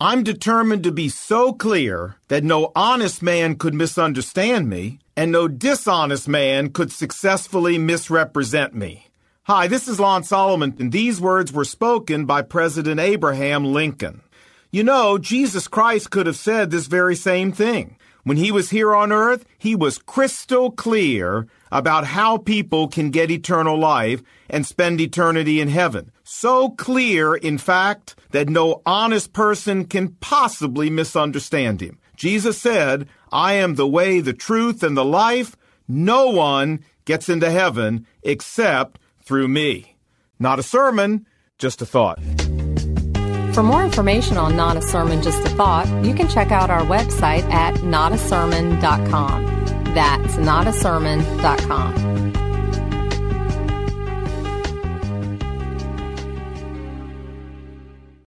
I'm determined to be so clear that no honest man could misunderstand me and no dishonest man could successfully misrepresent me. Hi, this is Lon Solomon, and these words were spoken by President Abraham Lincoln. You know, Jesus Christ could have said this very same thing. When he was here on earth, he was crystal clear about how people can get eternal life and spend eternity in heaven. So clear, in fact, that no honest person can possibly misunderstand him. Jesus said, I am the way, the truth, and the life. No one gets into heaven except through me. Not a sermon, just a thought. For more information on Not a Sermon, Just a Thought, you can check out our website at notasermon.com. That's notasermon.com.